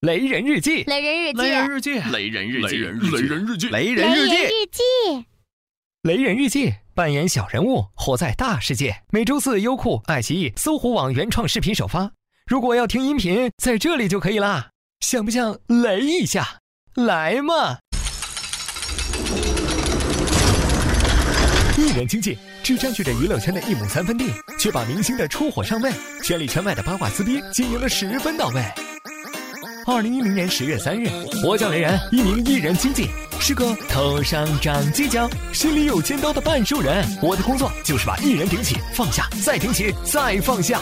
雷人日记，雷人日记，雷人日记，雷人日记，雷人日记，雷人日记，记，雷人日记，扮演小人物，活在大世界。每周四，优酷、爱奇艺、搜狐网原创视频首发。如果要听音频，在这里就可以啦。想不想雷一下？来嘛！艺人经济只占据着娱乐圈的一亩三分地，却把明星的出火上位、圈里圈外的八卦撕逼经营的十分到位。二零一零年十月三日，我叫雷然，一名艺人经纪，是个头上长犄角、心里有尖刀的半兽人。我的工作就是把艺人顶起、放下、再顶起、再放下。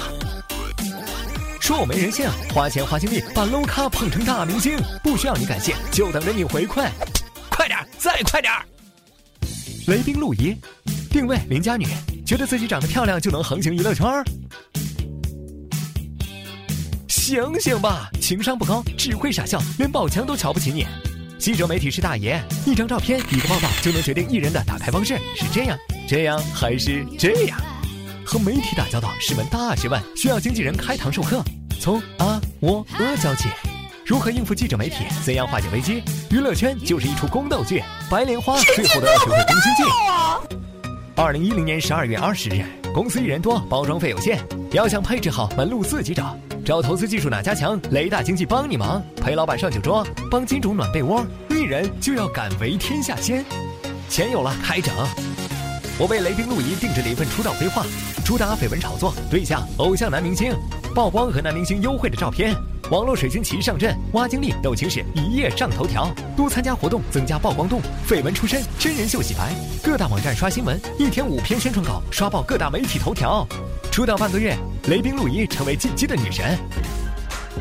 说我没人性，花钱花精力把 low 咖捧成大明星，不需要你感谢，就等着你回馈。快点，再快点！雷兵陆怡，定位邻家女，觉得自己长得漂亮就能横行娱乐圈？醒醒吧，情商不高，只会傻笑，连宝强都瞧不起你。记者媒体是大爷，一张照片，一个报道就能决定艺人的打开方式，是这样，这样还是这样？和媒体打交道是门大学问，需要经纪人开堂授课，从啊、我、呃教起。如何应付记者媒体？怎样化解危机？娱乐圈就是一出宫斗剧，白莲花最后都要学会攻心计。二零一零年十二月二十日，公司艺人多，包装费有限，要想配置好，门路自己找。找投资技术哪家强？雷大经济帮你忙，陪老板上酒桌，帮金主暖被窝。艺人就要敢为天下先，钱有了开整。我为雷兵陆怡定制了一份出道规划，主打绯闻炒作，对象偶像男明星，曝光和男明星幽会的照片。网络水军齐上阵，挖经历斗情史，一夜上头条。多参加活动，增加曝光度。绯闻出身，真人秀洗白。各大网站刷新闻，一天五篇宣传稿，刷爆各大媒体头条。出道半个月，雷兵陆怡成为进击的女神。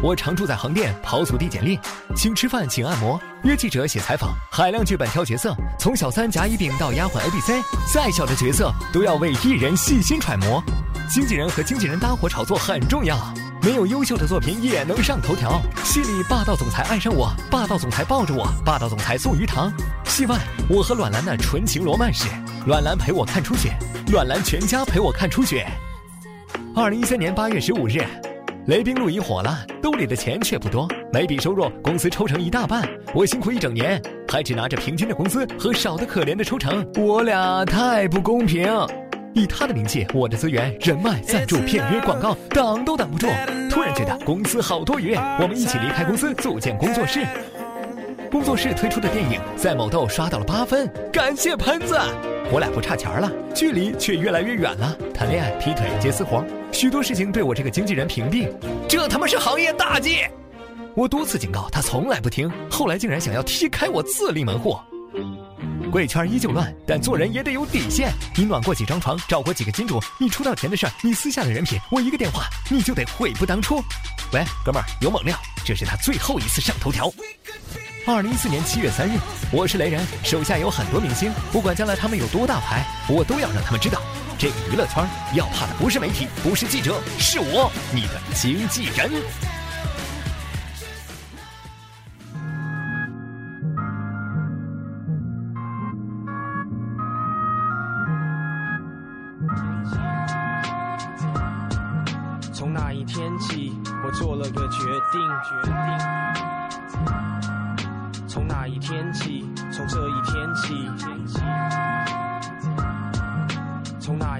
我常住在横店，跑组递简历，请吃饭，请按摩，约记者写采访，海量剧本挑角色，从小三甲乙丙到丫鬟 A B C，再小的角色都要为艺人细心揣摩。经纪人和经纪人搭伙炒作很重要，没有优秀的作品也能上头条。戏里霸道总裁爱上我，霸道总裁抱着我，霸道总裁送鱼塘。戏外，我和阮兰的纯情罗曼史，阮兰陪我看初雪，阮兰全家陪我看初雪。二零一三年八月十五日。雷兵录音火了，兜里的钱却不多，每笔收入公司抽成一大半。我辛苦一整年，还只拿着平均的工资和少的可怜的抽成，我俩太不公平。以他的名气，我的资源、人脉、赞助、片约、广告，挡都挡不住。突然觉得公司好多余，我们一起离开公司，组建工作室。工作室推出的电影在某豆刷到了八分，感谢喷子。我俩不差钱了，距离却越来越远了。谈恋爱、劈腿、接私活，许多事情对我这个经纪人屏蔽。这他妈是行业大忌！我多次警告他，从来不听。后来竟然想要踢开我自立门户。贵圈依旧乱，但做人也得有底线。你暖过几张床，找过几个金主，你出道前的事儿，你私下的人品，我一个电话你就得悔不当初。喂，哥们儿，有猛料，这是他最后一次上头条。二零一四年七月三日，我是雷人，手下有很多明星，不管将来他们有多大牌，我都要让他们知道，这个娱乐圈要怕的不是媒体，不是记者，是我，你的经纪人。那一天起，我做了个决定，决定。从那一天起，从这一天起，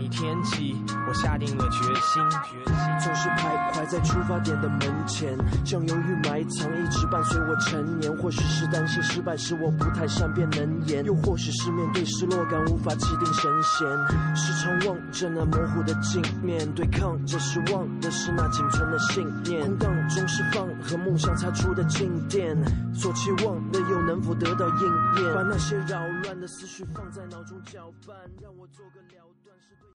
天起，我下定了决心，决心。总是徘徊在出发点的门前，像犹豫埋藏，一直伴随我成年。或许是担心失败使我不太善辩能言，又或许是面对失落感无法气定神闲。时常望着那模糊的镜面，对抗着失望的是那仅存的信念。空荡中释放和梦想擦出的静电，所期望的又能否得到应验？把那些扰乱的思绪放在脑中搅拌，让我做个了断。是对。